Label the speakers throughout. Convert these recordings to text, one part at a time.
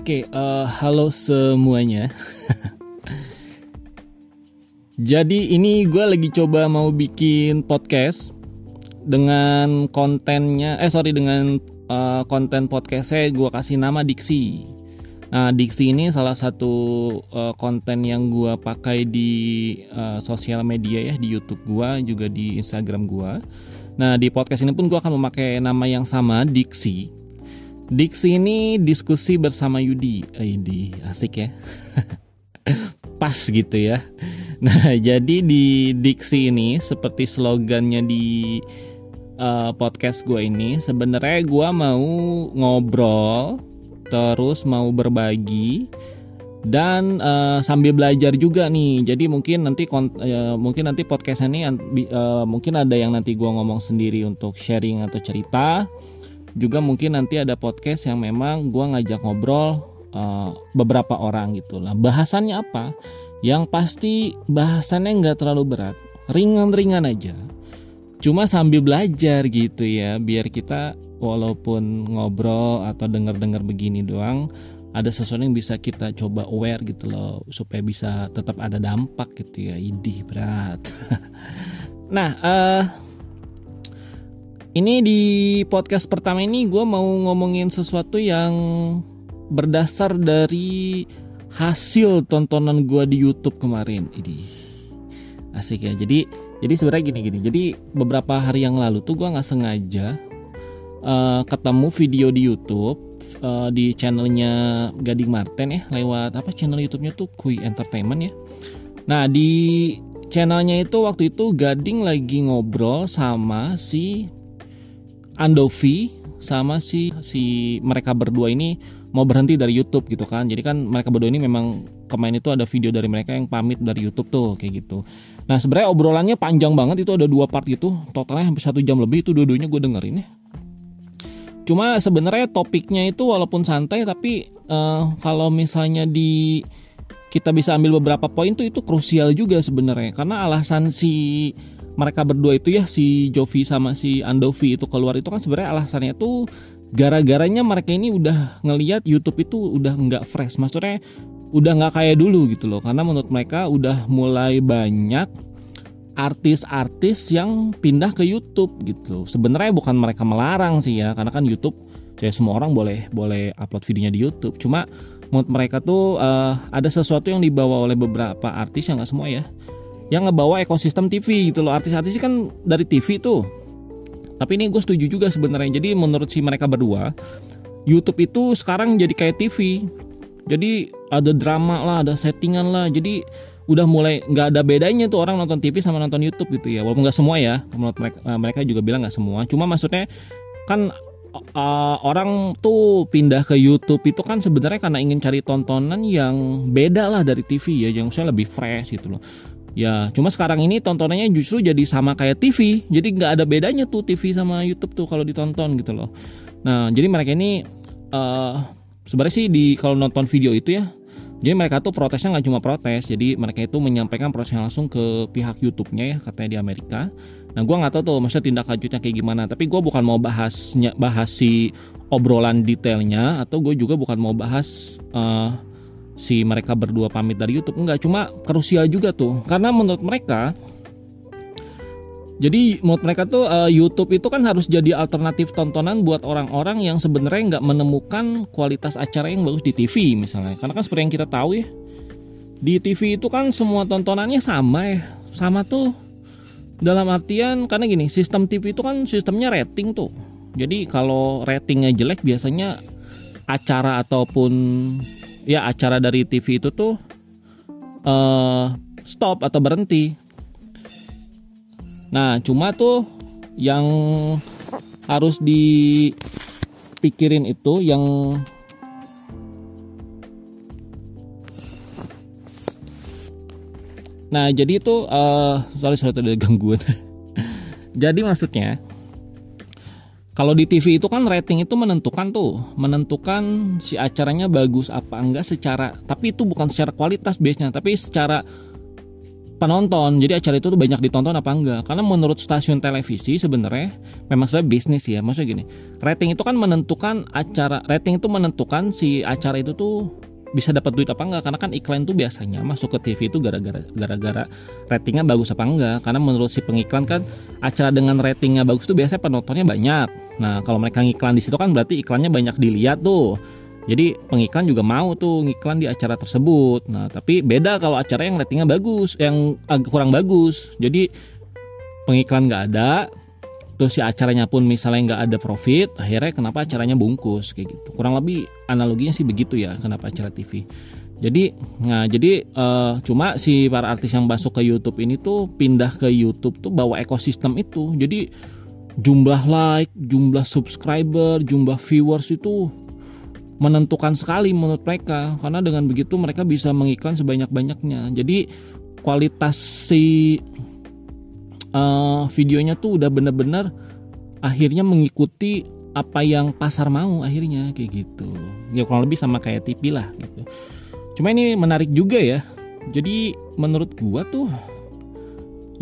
Speaker 1: Oke, uh, halo semuanya. Jadi ini gue lagi coba mau bikin podcast dengan kontennya, eh sorry dengan uh, konten podcast saya gue kasih nama Diksi. Nah Diksi ini salah satu uh, konten yang gue pakai di uh, sosial media ya di YouTube gue juga di Instagram gue. Nah di podcast ini pun gue akan memakai nama yang sama Diksi. Diksi ini diskusi bersama Yudi. Yudi asik ya. Pas gitu ya. Nah, jadi di diksi ini seperti slogannya di uh, podcast gue ini, sebenarnya gue mau ngobrol, terus mau berbagi, dan uh, sambil belajar juga nih. Jadi mungkin nanti uh, mungkin nanti podcast ini uh, mungkin ada yang nanti gue ngomong sendiri untuk sharing atau cerita. Juga mungkin nanti ada podcast yang memang gue ngajak ngobrol uh, beberapa orang gitu lah. Bahasannya apa? Yang pasti bahasannya nggak terlalu berat, ringan-ringan aja. Cuma sambil belajar gitu ya, biar kita walaupun ngobrol atau dengar-dengar begini doang, ada sesuatu yang bisa kita coba aware gitu loh, supaya bisa tetap ada dampak gitu ya. Idih berat. nah, uh, ini di podcast pertama ini gue mau ngomongin sesuatu yang berdasar dari hasil tontonan gue di YouTube kemarin. Ini asik ya. Jadi jadi sebenarnya gini gini. Jadi beberapa hari yang lalu tuh gue nggak sengaja uh, ketemu video di YouTube uh, di channelnya Gading Martin ya lewat apa channel YouTube-nya tuh Kui Entertainment ya. Nah di channelnya itu waktu itu Gading lagi ngobrol sama si Andovi sama si si mereka berdua ini mau berhenti dari YouTube gitu kan. Jadi kan mereka berdua ini memang kemarin itu ada video dari mereka yang pamit dari YouTube tuh kayak gitu. Nah sebenarnya obrolannya panjang banget itu ada dua part gitu. Totalnya hampir satu jam lebih itu dua-duanya gue dengerin ya. Cuma sebenarnya topiknya itu walaupun santai tapi uh, kalau misalnya di kita bisa ambil beberapa poin tuh itu krusial juga sebenarnya. Karena alasan si mereka berdua itu ya si Jovi sama si Andovi itu keluar itu kan sebenarnya alasannya tuh gara-garanya mereka ini udah ngeliat YouTube itu udah nggak fresh. Maksudnya udah nggak kayak dulu gitu loh karena menurut mereka udah mulai banyak artis-artis yang pindah ke YouTube gitu sebenarnya bukan mereka melarang sih ya karena kan YouTube ya semua orang boleh boleh upload videonya di YouTube. Cuma menurut mereka tuh uh, ada sesuatu yang dibawa oleh beberapa artis yang nggak semua ya yang ngebawa ekosistem TV gitu loh artis-artis kan dari TV tuh tapi ini gue setuju juga sebenarnya. Jadi menurut si mereka berdua, YouTube itu sekarang jadi kayak TV. Jadi ada drama lah, ada settingan lah. Jadi udah mulai nggak ada bedanya tuh orang nonton TV sama nonton YouTube gitu ya. Walaupun nggak semua ya. Menurut mereka, eh, mereka juga bilang nggak semua. Cuma maksudnya kan uh, orang tuh pindah ke YouTube itu kan sebenarnya karena ingin cari tontonan yang beda lah dari TV ya, yang saya lebih fresh gitu loh. Ya, cuma sekarang ini tontonannya justru jadi sama kayak TV. Jadi nggak ada bedanya tuh TV sama YouTube tuh kalau ditonton gitu loh. Nah, jadi mereka ini uh, sebenarnya sih di kalau nonton video itu ya, jadi mereka tuh protesnya nggak cuma protes, jadi mereka itu menyampaikan protesnya langsung ke pihak YouTube-nya ya katanya di Amerika. Nah, gue nggak tahu tuh maksudnya tindak lanjutnya kayak gimana. Tapi gue bukan mau bahasnya bahas si obrolan detailnya atau gue juga bukan mau bahas uh, si mereka berdua pamit dari YouTube. Enggak cuma krusial juga tuh. Karena menurut mereka jadi menurut mereka tuh uh, YouTube itu kan harus jadi alternatif tontonan buat orang-orang yang sebenarnya nggak menemukan kualitas acara yang bagus di TV misalnya. Karena kan seperti yang kita tahu ya di TV itu kan semua tontonannya sama ya. Sama tuh. Dalam artian karena gini sistem TV itu kan sistemnya rating tuh. Jadi kalau ratingnya jelek biasanya acara ataupun ya acara dari TV itu tuh uh, stop atau berhenti. Nah, cuma tuh yang harus dipikirin itu yang Nah, jadi itu uh, sorry sorry tadi gangguan. jadi maksudnya kalau di TV itu kan rating itu menentukan tuh, menentukan si acaranya bagus apa enggak secara, tapi itu bukan secara kualitas biasanya, tapi secara penonton. Jadi acara itu tuh banyak ditonton apa enggak? Karena menurut stasiun televisi sebenarnya memang saya bisnis ya. Maksudnya gini, rating itu kan menentukan acara rating itu menentukan si acara itu tuh bisa dapat duit apa enggak karena kan iklan tuh biasanya masuk ke TV itu gara-gara gara-gara ratingnya bagus apa enggak karena menurut si pengiklan kan acara dengan ratingnya bagus tuh biasanya penontonnya banyak nah kalau mereka ngiklan di situ kan berarti iklannya banyak dilihat tuh jadi pengiklan juga mau tuh ngiklan di acara tersebut. Nah, tapi beda kalau acara yang ratingnya bagus, yang agak kurang bagus. Jadi pengiklan nggak ada, terus si acaranya pun misalnya nggak ada profit, akhirnya kenapa acaranya bungkus kayak gitu. Kurang lebih analoginya sih begitu ya, kenapa acara TV. Jadi, nah jadi uh, cuma si para artis yang masuk ke YouTube ini tuh pindah ke YouTube tuh bawa ekosistem itu. Jadi jumlah like, jumlah subscriber, jumlah viewers itu menentukan sekali menurut mereka karena dengan begitu mereka bisa mengiklan sebanyak-banyaknya jadi kualitas si uh, videonya tuh udah bener-bener akhirnya mengikuti apa yang pasar mau akhirnya kayak gitu. Ya kurang lebih sama kayak TV lah gitu. Cuma ini menarik juga ya. Jadi menurut gua tuh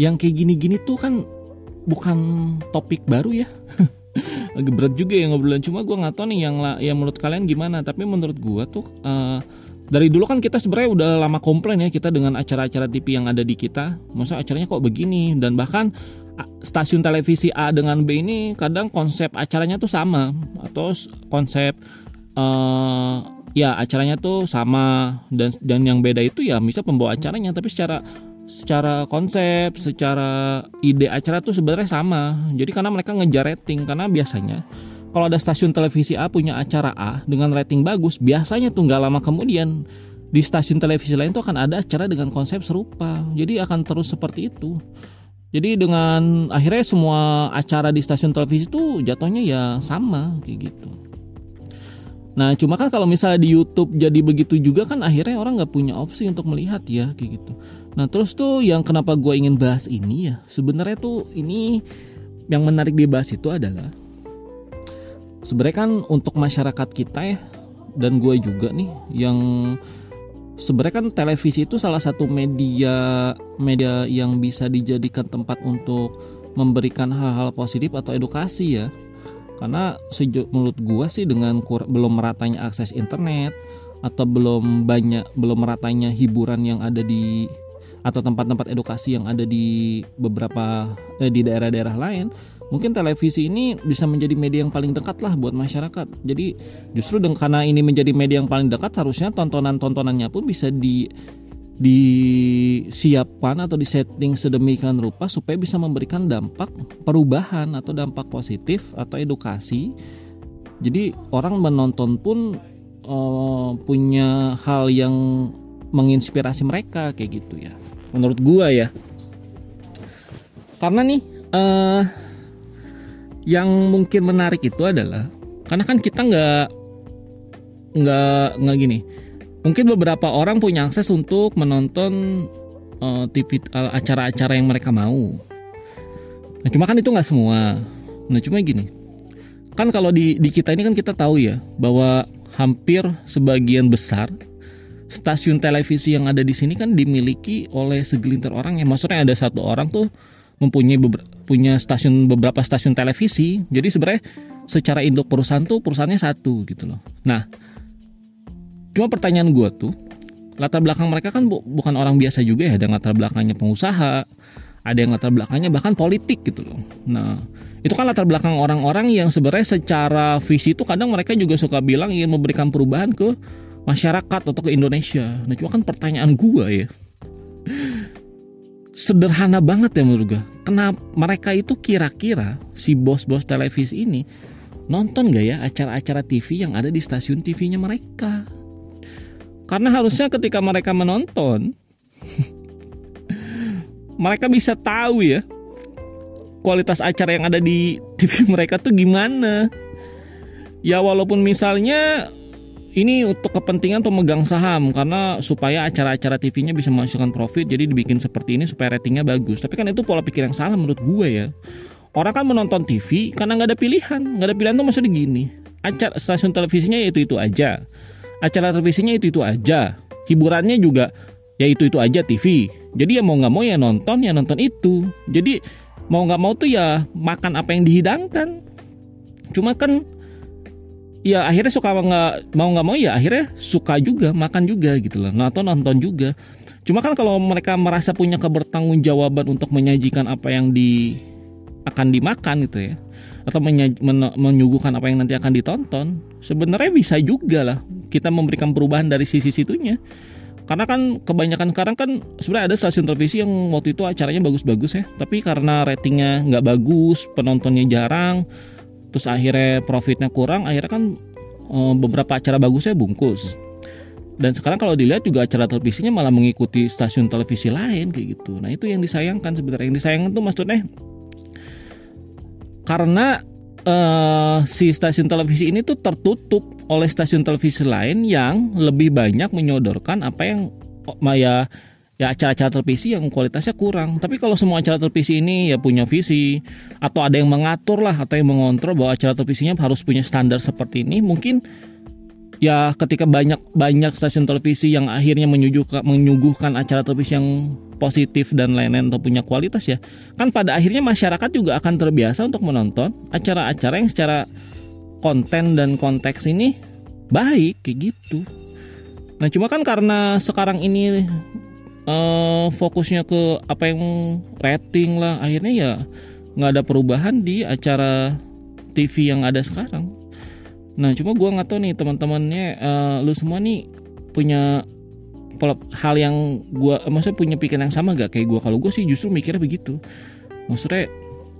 Speaker 1: yang kayak gini-gini tuh kan bukan topik baru ya. Agak berat juga ya ngobrolan cuma gue nggak tahu nih yang yang menurut kalian gimana. Tapi menurut gue tuh uh, dari dulu kan kita sebenarnya udah lama komplain ya kita dengan acara-acara TV yang ada di kita. Masa acaranya kok begini? Dan bahkan stasiun televisi A dengan B ini kadang konsep acaranya tuh sama. Atau konsep uh, ya acaranya tuh sama. Dan dan yang beda itu ya bisa pembawa acaranya. Tapi secara secara konsep, secara ide acara tuh sebenarnya sama. Jadi karena mereka ngejar rating karena biasanya kalau ada stasiun televisi A punya acara A dengan rating bagus, biasanya tuh nggak lama kemudian di stasiun televisi lain tuh akan ada acara dengan konsep serupa. Jadi akan terus seperti itu. Jadi dengan akhirnya semua acara di stasiun televisi itu jatuhnya ya sama kayak gitu. Nah cuma kan kalau misalnya di YouTube jadi begitu juga kan akhirnya orang nggak punya opsi untuk melihat ya kayak gitu. Nah terus tuh yang kenapa gue ingin bahas ini ya sebenarnya tuh ini yang menarik dibahas itu adalah sebenarnya kan untuk masyarakat kita ya dan gue juga nih yang sebenarnya kan televisi itu salah satu media media yang bisa dijadikan tempat untuk memberikan hal-hal positif atau edukasi ya. Karena sejauh menurut gue sih dengan kur, belum meratanya akses internet atau belum banyak belum meratanya hiburan yang ada di atau tempat-tempat edukasi yang ada di beberapa eh, di daerah-daerah lain mungkin televisi ini bisa menjadi media yang paling dekat lah buat masyarakat. Jadi justru karena ini menjadi media yang paling dekat harusnya tontonan-tontonannya pun bisa di disiapkan atau disetting sedemikian rupa supaya bisa memberikan dampak perubahan atau dampak positif atau edukasi. Jadi orang menonton pun uh, punya hal yang menginspirasi mereka kayak gitu ya. Menurut gua ya. Karena nih uh, yang mungkin menarik itu adalah karena kan kita nggak nggak nggak gini. Mungkin beberapa orang punya akses untuk menonton uh, TV acara-acara yang mereka mau. Nah cuma kan itu nggak semua. Nah cuma gini. Kan kalau di di kita ini kan kita tahu ya bahwa hampir sebagian besar stasiun televisi yang ada di sini kan dimiliki oleh segelintir orang yang maksudnya ada satu orang tuh mempunyai punya stasiun beberapa stasiun televisi. Jadi sebenarnya secara induk perusahaan tuh perusahaannya satu gitu loh. Nah cuma pertanyaan gue tuh latar belakang mereka kan bu bukan orang biasa juga ya. Ada latar belakangnya pengusaha ada yang latar belakangnya bahkan politik gitu loh. Nah itu kan latar belakang orang-orang yang sebenarnya secara visi itu kadang mereka juga suka bilang ingin memberikan perubahan ke masyarakat atau ke Indonesia. Nah cuma kan pertanyaan gue ya sederhana banget ya menurut gue. Kenapa mereka itu kira-kira si bos-bos televisi ini nonton gak ya acara-acara TV yang ada di stasiun TV-nya mereka? Karena harusnya ketika mereka menonton, mereka bisa tahu ya kualitas acara yang ada di TV mereka tuh gimana. Ya walaupun misalnya ini untuk kepentingan pemegang saham karena supaya acara-acara TV-nya bisa menghasilkan profit jadi dibikin seperti ini supaya ratingnya bagus. Tapi kan itu pola pikir yang salah menurut gue ya. Orang kan menonton TV karena nggak ada pilihan nggak ada pilihan tuh maksudnya gini. Acara stasiun televisinya itu itu aja. Acara televisinya itu itu aja. Hiburannya juga ya itu itu aja TV jadi ya mau nggak mau ya nonton ya nonton itu. Jadi mau nggak mau tuh ya makan apa yang dihidangkan. Cuma kan ya akhirnya suka nggak mau nggak mau ya akhirnya suka juga makan juga gitu loh. Nonton nonton juga. Cuma kan kalau mereka merasa punya kebertanggungjawaban untuk menyajikan apa yang di akan dimakan gitu ya atau menyuguhkan apa yang nanti akan ditonton sebenarnya bisa juga lah kita memberikan perubahan dari sisi situnya. Karena kan kebanyakan sekarang kan sebenarnya ada stasiun televisi yang waktu itu acaranya bagus-bagus ya tapi karena ratingnya nggak bagus penontonnya jarang terus akhirnya profitnya kurang akhirnya kan eh, beberapa acara bagusnya bungkus. Dan sekarang kalau dilihat juga acara televisinya malah mengikuti stasiun televisi lain kayak gitu. Nah itu yang disayangkan sebenarnya. Yang disayangkan tuh maksudnya karena uh, si stasiun televisi ini tuh tertutup oleh stasiun televisi lain yang lebih banyak menyodorkan apa yang oh, ya acara-acara televisi yang kualitasnya kurang. Tapi kalau semua acara televisi ini ya punya visi. Atau ada yang mengatur lah atau yang mengontrol bahwa acara televisinya harus punya standar seperti ini, mungkin ya ketika banyak banyak stasiun televisi yang akhirnya menyuguhkan, menyuguhkan acara televisi yang positif dan lain-lain atau punya kualitas ya kan pada akhirnya masyarakat juga akan terbiasa untuk menonton acara-acara yang secara konten dan konteks ini baik kayak gitu. Nah cuma kan karena sekarang ini uh, fokusnya ke apa yang rating lah. Akhirnya ya nggak ada perubahan di acara TV yang ada sekarang. Nah cuma gue nggak tahu nih teman-temannya uh, lu semua nih punya hal yang gue maksudnya punya pikiran yang sama gak kayak gue kalau gue sih justru mikirnya begitu. Maksudnya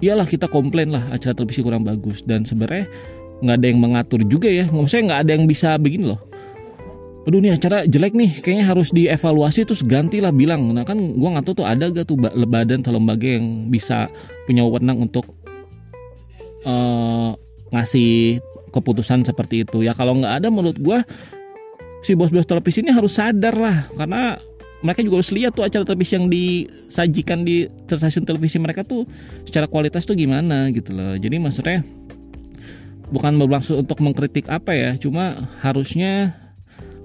Speaker 1: iyalah kita komplain lah acara televisi kurang bagus. Dan sebenarnya nggak ada yang mengatur juga ya. Maksudnya nggak ada yang bisa begini loh aduh nih acara jelek nih kayaknya harus dievaluasi terus gantilah bilang. Nah kan gue nggak tahu tuh ada gak tuh badan atau lembaga yang bisa punya wewenang untuk uh, ngasih keputusan seperti itu. Ya kalau nggak ada menurut gue si bos-bos televisi ini harus sadar lah. Karena mereka juga harus lihat tuh acara televisi yang disajikan di stasiun televisi mereka tuh secara kualitas tuh gimana gitu loh. Jadi maksudnya bukan bermaksud untuk mengkritik apa ya cuma harusnya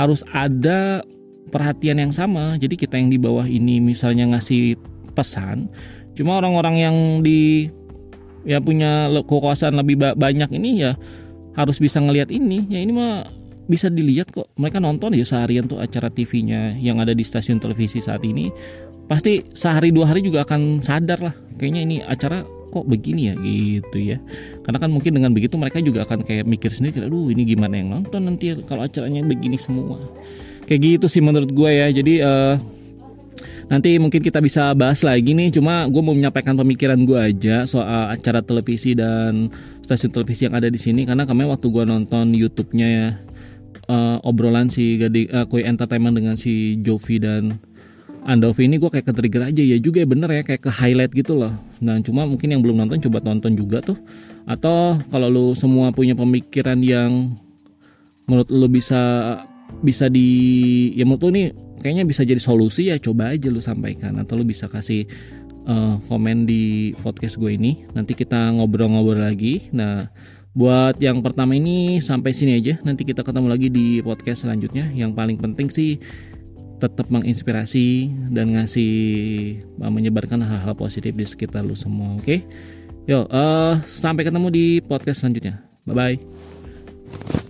Speaker 1: harus ada perhatian yang sama. Jadi kita yang di bawah ini misalnya ngasih pesan cuma orang-orang yang di ya punya kekuasaan lebih banyak ini ya harus bisa ngelihat ini. Ya ini mah bisa dilihat kok. Mereka nonton ya seharian tuh acara TV-nya yang ada di stasiun televisi saat ini. Pasti sehari dua hari juga akan sadar lah. Kayaknya ini acara kok begini ya? Gitu ya. Karena kan mungkin dengan begitu mereka juga akan kayak mikir sendiri aduh ini gimana yang nonton nanti kalau acaranya begini semua. Kayak gitu sih menurut gue ya. Jadi uh, nanti mungkin kita bisa bahas lagi nih. Cuma gue mau menyampaikan pemikiran gue aja soal acara televisi dan stasiun televisi yang ada di sini. Karena kemarin waktu gue nonton YouTube-nya ya uh, obrolan si Gading uh, Koi Entertainment dengan si Jovi dan Andovi ini gue kayak ke trigger aja ya juga ya bener ya kayak ke highlight gitu loh nah cuma mungkin yang belum nonton coba tonton juga tuh atau kalau lu semua punya pemikiran yang menurut lu bisa bisa di ya menurut lu nih kayaknya bisa jadi solusi ya coba aja lu sampaikan atau lu bisa kasih uh, komen di podcast gue ini. Nanti kita ngobrol-ngobrol lagi. Nah, buat yang pertama ini sampai sini aja. Nanti kita ketemu lagi di podcast selanjutnya. Yang paling penting sih tetap menginspirasi dan ngasih uh, menyebarkan hal-hal positif di sekitar lu semua. Oke, okay? yo uh, sampai ketemu di podcast selanjutnya. Bye bye.